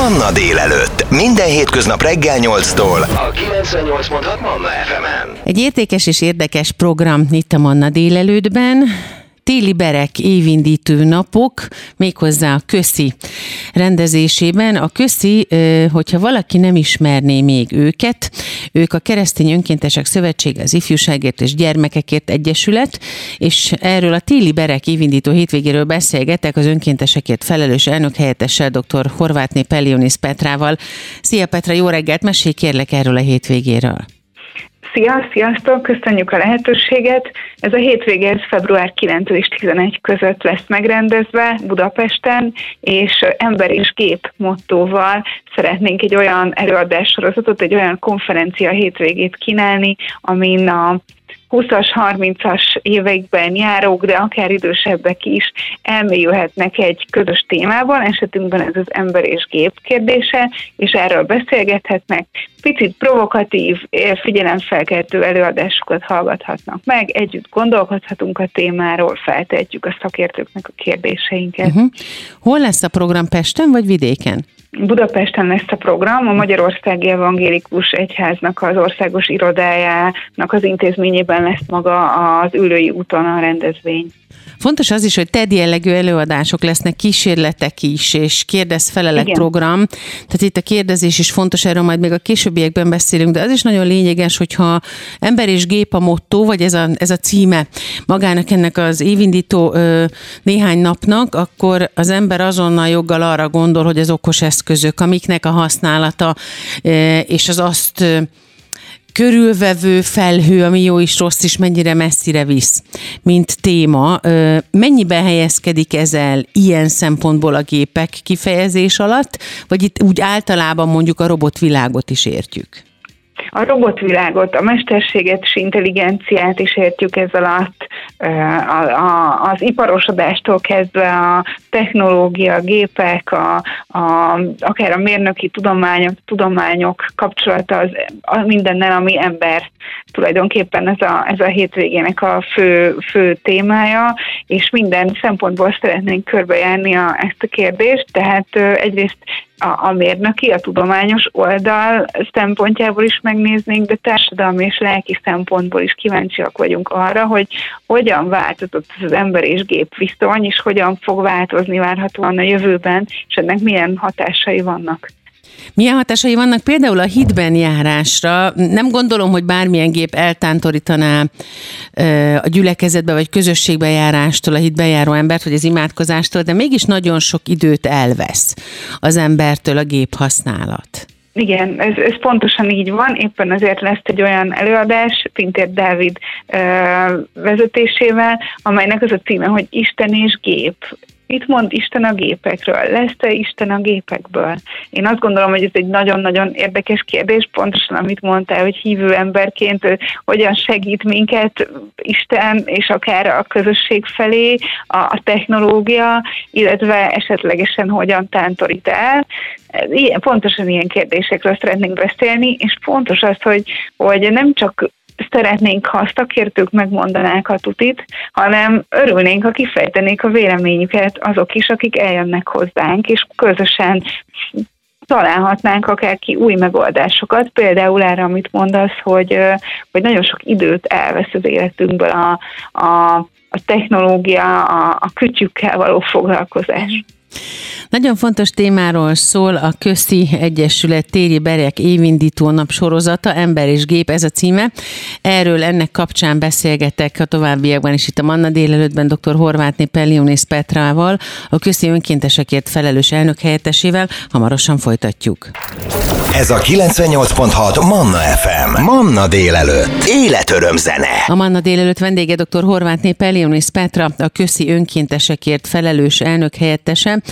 Manna délelőtt. Minden hétköznap reggel 8-tól. A 98.6 Manna FM-en. Egy értékes és érdekes program itt a Manna délelőttben téli berek évindítő napok, méghozzá a köszi rendezésében. A köszi, hogyha valaki nem ismerné még őket, ők a Keresztény Önkéntesek Szövetsége, az Ifjúságért és Gyermekekért Egyesület, és erről a téli berek évindító hétvégéről beszélgetek az önkéntesekért felelős elnök helyettessel, dr. Horvátné Pellionis Petrával. Szia Petra, jó reggelt, mesélj kérlek erről a hétvégéről. Szia, sziasztok, köszönjük a lehetőséget. Ez a hétvége ez február 9 és 11 között lesz megrendezve Budapesten, és ember és gép mottóval szeretnénk egy olyan előadássorozatot, egy olyan konferencia hétvégét kínálni, amin a 20-as, 30-as években járók, de akár idősebbek is elmélyülhetnek egy közös témában, esetünkben ez az ember és gép kérdése, és erről beszélgethetnek. Picit provokatív, figyelemfelkeltő előadásokat hallgathatnak meg, együtt gondolkodhatunk a témáról, feltehetjük a szakértőknek a kérdéseinket. Uh-huh. Hol lesz a program Pesten vagy vidéken? Budapesten lesz a program, a Magyarországi Evangélikus Egyháznak az országos irodájának az intézményében lesz maga az ülői úton a rendezvény. Fontos az is, hogy TED jellegű előadások lesznek, kísérletek is, és kérdez-felelek Igen. program. Tehát itt a kérdezés is fontos, erről majd még a későbbiekben beszélünk, de az is nagyon lényeges, hogyha ember és gép a motto, vagy ez a, ez a címe magának ennek az évindító ö, néhány napnak, akkor az ember azonnal joggal arra gondol, hogy az okos eszközök, amiknek a használata, ö, és az azt körülvevő felhő, ami jó is rossz is, mennyire messzire visz, mint téma. Mennyiben helyezkedik ez el ilyen szempontból a gépek kifejezés alatt, vagy itt úgy általában mondjuk a robotvilágot is értjük? A robotvilágot, a mesterséget intelligenciát is értjük ez alatt, a, a, az iparosodástól kezdve a technológia, a gépek, a, a, akár a mérnöki tudományok, tudományok kapcsolata az, a mindennel, ami ember tulajdonképpen ez a, ez a hétvégének a fő, fő témája, és minden szempontból szeretnénk körbejárni a, ezt a kérdést, tehát egyrészt a, a mérnöki, a tudományos oldal szempontjából is megnéznénk, de társadalmi és lelki szempontból is kíváncsiak vagyunk arra, hogy hogyan változott az ember és gép viszony, és hogyan fog változni várhatóan a jövőben, és ennek milyen hatásai vannak. Milyen hatásai vannak például a hitben járásra? Nem gondolom, hogy bármilyen gép eltántorítaná a gyülekezetbe vagy közösségbe járástól a hitben járó embert, vagy az imádkozástól, de mégis nagyon sok időt elvesz az embertől a gép használat. Igen, ez, ez pontosan így van, éppen azért lesz egy olyan előadás Pintér Dávid ö, vezetésével, amelynek az a címe, hogy Isten és gép. Mit mond Isten a gépekről? Lesz-e Isten a gépekből? Én azt gondolom, hogy ez egy nagyon-nagyon érdekes kérdés, pontosan amit mondtál, hogy hívő emberként hogyan segít minket Isten és akár a közösség felé a, a technológia, illetve esetlegesen hogyan tántorít el. Ilyen, pontosan ilyen kérdésekről szeretnénk beszélni, és fontos az, hogy, hogy nem csak szeretnénk, ha a szakértők megmondanák a tutit, hanem örülnénk, ha kifejtenék a véleményüket azok is, akik eljönnek hozzánk, és közösen találhatnánk akár ki új megoldásokat, például erre, amit mondasz, hogy, hogy nagyon sok időt elvesz az életünkből a, a, a technológia, a, a kütyükkel való foglalkozás. Nagyon fontos témáról szól a Közti Egyesület Téri Berek évindító nap sorozata, Ember és Gép, ez a címe. Erről ennek kapcsán beszélgetek a továbbiakban is itt a Manna délelőttben dr. Horvátné Pellionész Petrával, a Közti Önkéntesekért felelős elnök helyettesével. Hamarosan folytatjuk. Ez a 98.6 Manna FM. Manna délelőtt. Életöröm zene. A Manna délelőtt vendége dr. Horvátné Pellionész Petra, a Közti Önkéntesekért felelős elnök helyettese.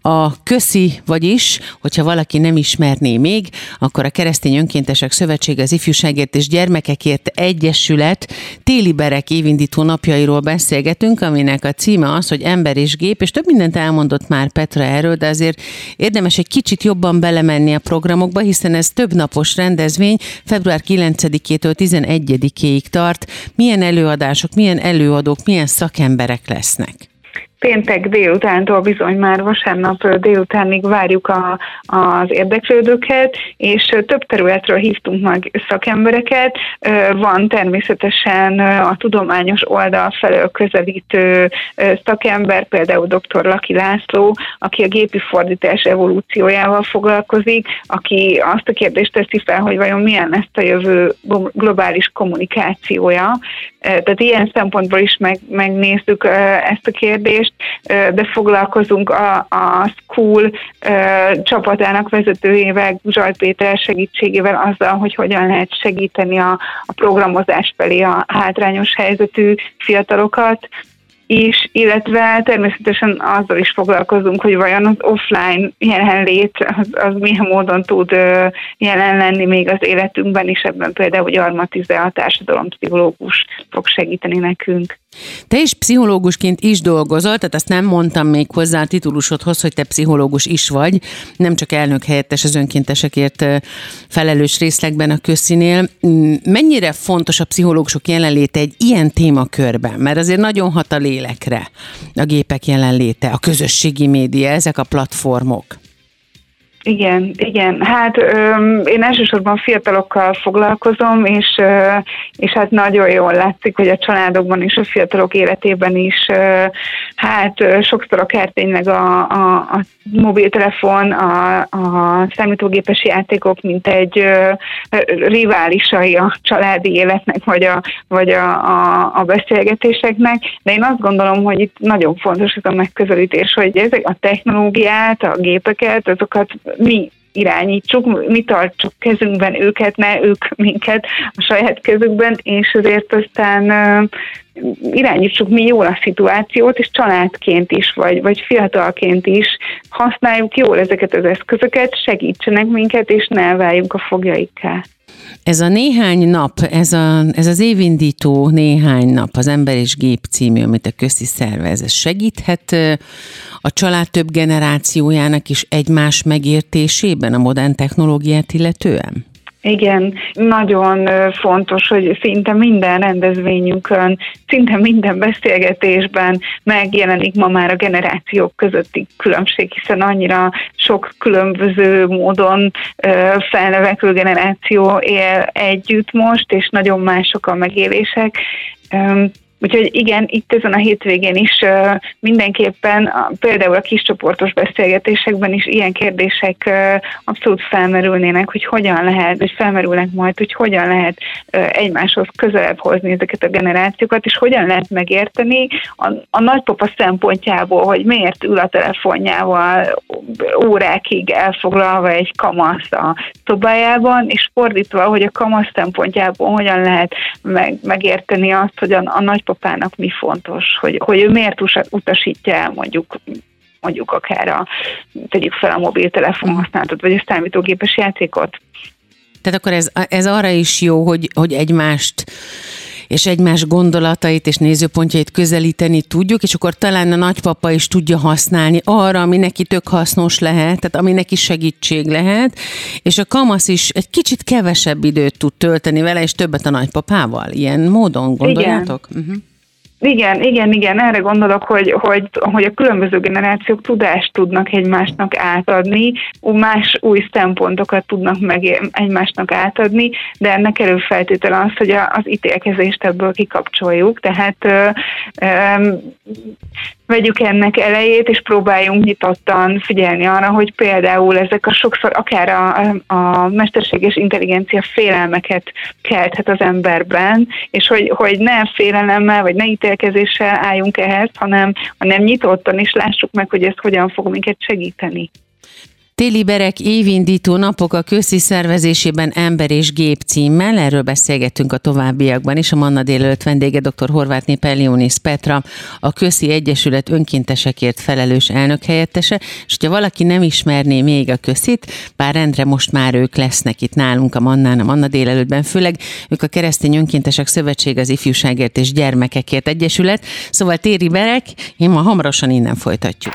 A köszi, vagyis, hogyha valaki nem ismerné még, akkor a Keresztény Önkéntesek Szövetsége az Ifjúságért és Gyermekekért Egyesület téli berek évindító napjairól beszélgetünk, aminek a címe az, hogy ember és gép, és több mindent elmondott már Petra erről, de azért érdemes egy kicsit jobban belemenni a programokba, hiszen ez több napos rendezvény, február 9-től 11-ig tart. Milyen előadások, milyen előadók, milyen szakemberek lesznek? Péntek délutántól bizony már vasárnap délutánig várjuk a, az érdeklődőket, és több területről hívtunk meg szakembereket. Van természetesen a tudományos oldal felől közelítő szakember, például dr. Laki László, aki a gépi fordítás evolúciójával foglalkozik, aki azt a kérdést teszi fel, hogy vajon milyen lesz a jövő globális kommunikációja. Tehát ilyen szempontból is meg, megnézzük ezt a kérdést, de foglalkozunk a, a School csapatának vezetőjével, Zsajt Péter segítségével azzal, hogy hogyan lehet segíteni a, a programozás felé a hátrányos helyzetű fiatalokat, is, illetve természetesen azzal is foglalkozunk, hogy vajon az offline jelenlét az, az milyen módon tud jelen lenni még az életünkben, és ebben például, hogy Armatize a társadalompszichológus fog segíteni nekünk. Te is pszichológusként is dolgozol, tehát azt nem mondtam még hozzá a titulusodhoz, hogy te pszichológus is vagy, nem csak elnök helyettes az önkéntesekért felelős részlegben a közszínél. Mm, mennyire fontos a pszichológusok jelenléte egy ilyen témakörben? Mert azért nagyon hat a lélekre a gépek jelenléte, a közösségi média, ezek a platformok. Igen, igen. Hát öm, én elsősorban fiatalokkal foglalkozom, és, ö, és hát nagyon jól látszik, hogy a családokban és a fiatalok életében is ö, hát ö, sokszor akár tényleg a, a, a mobiltelefon, a, a számítógépes játékok, mint egy ö, riválisai a családi életnek, vagy, a, vagy a, a, a beszélgetéseknek, de én azt gondolom, hogy itt nagyon fontos ez a megközelítés, hogy ezek a technológiát, a gépeket, azokat mi irányítsuk, mi tartsuk kezünkben őket, ne ők minket a saját kezükben, és azért aztán irányítsuk mi jól a szituációt, és családként is, vagy, vagy fiatalként is használjuk jól ezeket az eszközöket, segítsenek minket, és ne váljunk a fogjaikká. Ez a néhány nap, ez, a, ez az évindító néhány nap, az Ember és Gép című, amit a közti szervez, ez segíthet a család több generációjának is egymás megértésében a modern technológiát illetően? Igen, nagyon fontos, hogy szinte minden rendezvényünkön, szinte minden beszélgetésben megjelenik ma már a generációk közötti különbség, hiszen annyira sok különböző módon felnövekvő generáció él együtt most, és nagyon mások a megélések. Úgyhogy igen, itt ezen a hétvégén is mindenképpen például a kiscsoportos beszélgetésekben is ilyen kérdések abszolút felmerülnének, hogy hogyan lehet, vagy felmerülnek majd, hogy hogyan lehet egymáshoz közelebb hozni ezeket a generációkat, és hogyan lehet megérteni a, a nagypapa szempontjából, hogy miért ül a telefonjával órákig elfoglalva egy kamasz a szobájában, és fordítva, hogy a kamasz szempontjából hogyan lehet meg, megérteni azt, hogy a, a nagypapa nagypapának mi fontos, hogy, hogy ő miért utasítja el mondjuk mondjuk akár a, tegyük fel a mobiltelefon használatot, vagy a számítógépes játékot. Tehát akkor ez, ez arra is jó, hogy, hogy egymást és egymás gondolatait és nézőpontjait közelíteni tudjuk, és akkor talán a nagypapa is tudja használni arra, ami neki tök hasznos lehet, tehát ami neki segítség lehet, és a kamasz is egy kicsit kevesebb időt tud tölteni vele, és többet a nagypapával. Ilyen módon gondoljátok? Igen. Uh-huh. Igen, igen, igen, erre gondolok, hogy, hogy, hogy a különböző generációk tudást tudnak egymásnak átadni, más új szempontokat tudnak meg egymásnak átadni, de ennek előfeltétele az, hogy az ítélkezést ebből kikapcsoljuk, tehát ö, ö, vegyük ennek elejét, és próbáljunk nyitottan figyelni arra, hogy például ezek a sokszor akár a, a mesterséges intelligencia félelmeket kelthet az emberben, és hogy, hogy ne félelemmel, vagy ne ítélkezéssel álljunk ehhez, hanem, hanem nyitottan is lássuk meg, hogy ez hogyan fog minket segíteni. Téli Berek évindító napok a közti szervezésében Ember és Gép címmel, erről beszélgettünk a továbbiakban is. A Manna délőtt vendége dr. Horváth Pellionis Petra, a Köszi Egyesület önkéntesekért felelős elnök helyettese, és hogyha valaki nem ismerné még a Köszit, bár rendre most már ők lesznek itt nálunk a Mannán, a Manna délelőttben, főleg ők a Keresztény Önkéntesek Szövetség az Ifjúságért és Gyermekekért Egyesület, szóval Téri én ma hamarosan innen folytatjuk.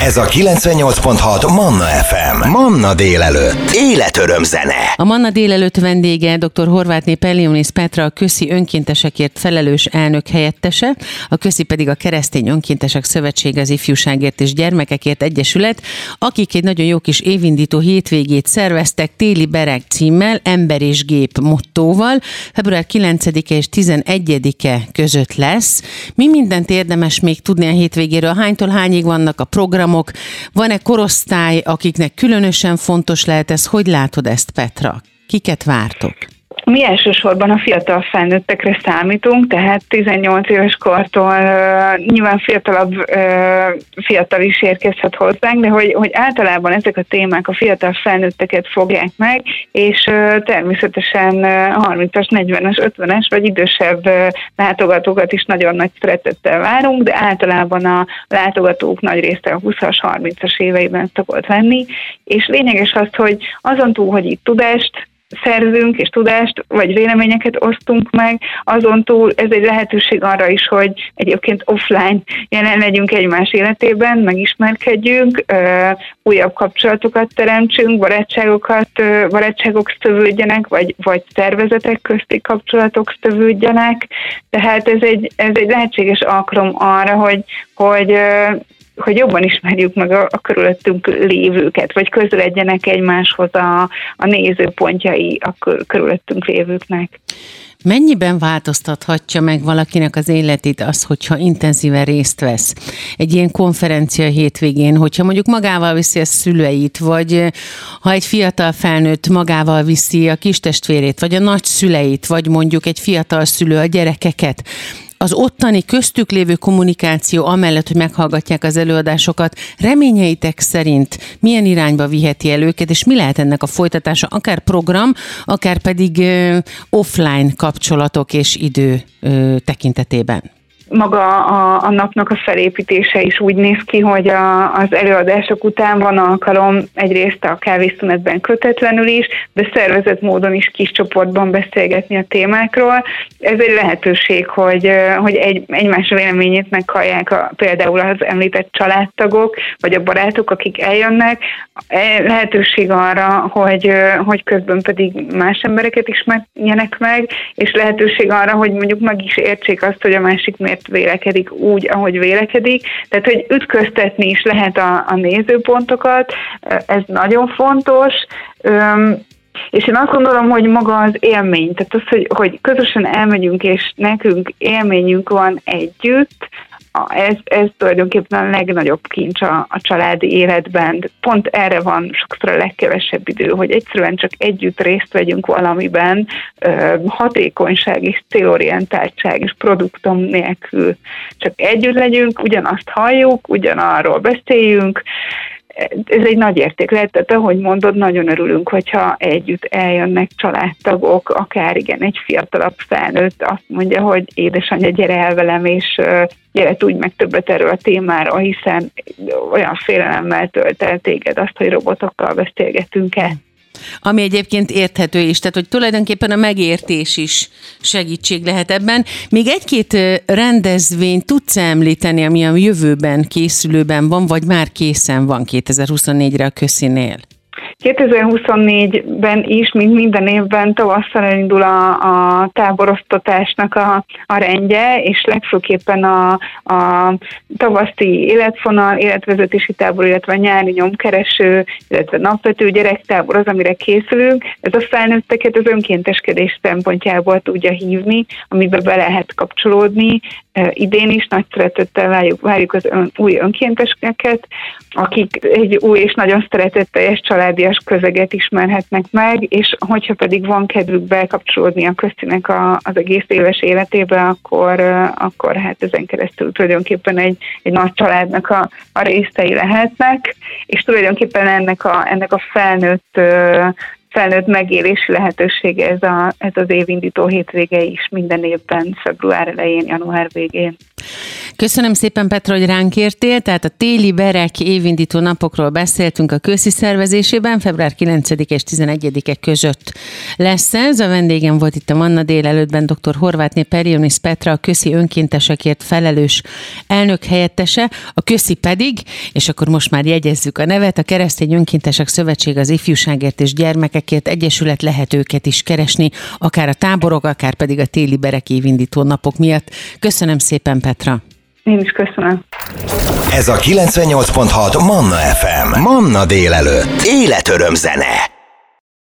Ez a 98.6 Manna FM. Manna délelőtt. Életöröm zene. A Manna délelőtt vendége dr. Horvátné Pellionis Petra, a Köszi önkéntesekért felelős elnök helyettese, a Köszi pedig a Keresztény Önkéntesek Szövetsége az Ifjúságért és Gyermekekért Egyesület, akik egy nagyon jó kis évindító hétvégét szerveztek téli bereg címmel, ember és gép mottóval. Február 9-e és 11-e között lesz. Mi mindent érdemes még tudni a hétvégéről? Hánytól hányig vannak a programok? Van-e korosztály, akiknek különösen fontos lehet ez? Hogy látod ezt, Petra? Kiket vártok? Mi elsősorban a fiatal felnőttekre számítunk, tehát 18 éves kortól nyilván fiatalabb fiatal is érkezhet hozzánk, de hogy, hogy általában ezek a témák a fiatal felnőtteket fogják meg, és természetesen uh, 30-as, 40-es, 50-es vagy idősebb látogatókat is nagyon nagy szeretettel várunk, de általában a látogatók nagy része a 20-as, 30-as éveiben szokott lenni, és lényeges az, hogy azon túl, hogy itt tudást szerzünk és tudást, vagy véleményeket osztunk meg, azon túl ez egy lehetőség arra is, hogy egyébként offline jelen legyünk egymás életében, megismerkedjünk, újabb kapcsolatokat teremtsünk, barátságokat, barátságok szövődjenek, vagy, vagy szervezetek közti kapcsolatok szövődjenek. Tehát ez egy, ez egy lehetséges alkalom arra, hogy, hogy hogy jobban ismerjük meg a, a körülöttünk lévőket, vagy közeledjenek egymáshoz a, a nézőpontjai a körülöttünk lévőknek. Mennyiben változtathatja meg valakinek az életét az, hogyha intenzíven részt vesz egy ilyen konferencia hétvégén, hogyha mondjuk magával viszi a szüleit, vagy ha egy fiatal felnőtt magával viszi a kistestvérét, vagy a nagyszüleit, vagy mondjuk egy fiatal szülő a gyerekeket, az ottani köztük lévő kommunikáció, amellett, hogy meghallgatják az előadásokat, reményeitek szerint milyen irányba viheti el őket, és mi lehet ennek a folytatása, akár program, akár pedig offline kapcsolatok és idő tekintetében? Maga a, a napnak a felépítése is úgy néz ki, hogy a, az előadások után van alkalom egyrészt a kávészünetben kötetlenül is, de szervezett módon is kis csoportban beszélgetni a témákról. Ez egy lehetőség, hogy, hogy egy, egymás véleményét meghallják a, például az említett családtagok, vagy a barátok, akik eljönnek. E, lehetőség arra, hogy, hogy közben pedig más embereket ismerjenek meg, és lehetőség arra, hogy mondjuk meg is értsék azt, hogy a másik miért miért vélekedik úgy, ahogy vélekedik. Tehát, hogy ütköztetni is lehet a, a nézőpontokat, ez nagyon fontos. És én azt gondolom, hogy maga az élmény, tehát az, hogy, hogy közösen elmegyünk, és nekünk élményünk van együtt, ez, ez tulajdonképpen a legnagyobb kincs a, a családi életben. Pont erre van sokszor a legkevesebb idő, hogy egyszerűen csak együtt részt vegyünk valamiben, hatékonyság és célorientáltság és produktom nélkül. Csak együtt legyünk, ugyanazt halljuk, ugyanarról beszéljünk, ez egy nagy érték lehet, tehát ahogy mondod, nagyon örülünk, hogyha együtt eljönnek családtagok, akár igen, egy fiatalabb felnőtt azt mondja, hogy édesanyja, gyere el velem, és gyere, tudj meg többet erről a témáról, hiszen olyan félelemmel tölt el téged azt, hogy robotokkal beszélgetünk-e. Ami egyébként érthető is, tehát hogy tulajdonképpen a megértés is segítség lehet ebben. Még egy-két rendezvény tudsz említeni, ami a jövőben készülőben van, vagy már készen van 2024-re a Köszinél? 2024-ben is, mint minden évben tavasszal elindul a, a táborosztatásnak a, a rendje, és legfőképpen a, a tavaszti életfonal, életvezetési tábor, illetve nyári nyomkereső, illetve napvető gyerektábor az, amire készülünk. Ez a felnőtteket az önkénteskedés szempontjából tudja hívni, amiben be lehet kapcsolódni. Idén is nagy szeretettel várjuk, várjuk az ön, új önkénteseket, akik egy új és nagyon szeretetteljes családias közeget ismerhetnek meg, és hogyha pedig van kedvük bekapcsolódni a köztinek a, az egész éves életébe, akkor, akkor hát ezen keresztül tulajdonképpen egy, egy nagy családnak a, a részei lehetnek, és tulajdonképpen ennek a, ennek a felnőtt felnőtt megélési lehetősége ez, a, ez az évindító hétvége is minden évben, február elején, január végén. Köszönöm szépen Petra, hogy ránk értél, tehát a téli berek évindító napokról beszéltünk a köszi szervezésében, február 9 és 11-e között lesz ez. A vendégem volt itt a Manna délelőttben dr. Horvátné Perionis Petra, a köszi önkéntesekért felelős elnök helyettese, a köszi pedig, és akkor most már jegyezzük a nevet, a Keresztény Önkéntesek Szövetség az ifjúságért és gyermekekért egyesület lehet őket is keresni, akár a táborok, akár pedig a téli berek évindító napok miatt. Köszönöm szépen, Petra! Én is köszönöm. Ez a 98.6 Manna FM. Manna délelőtt. Életöröm zene.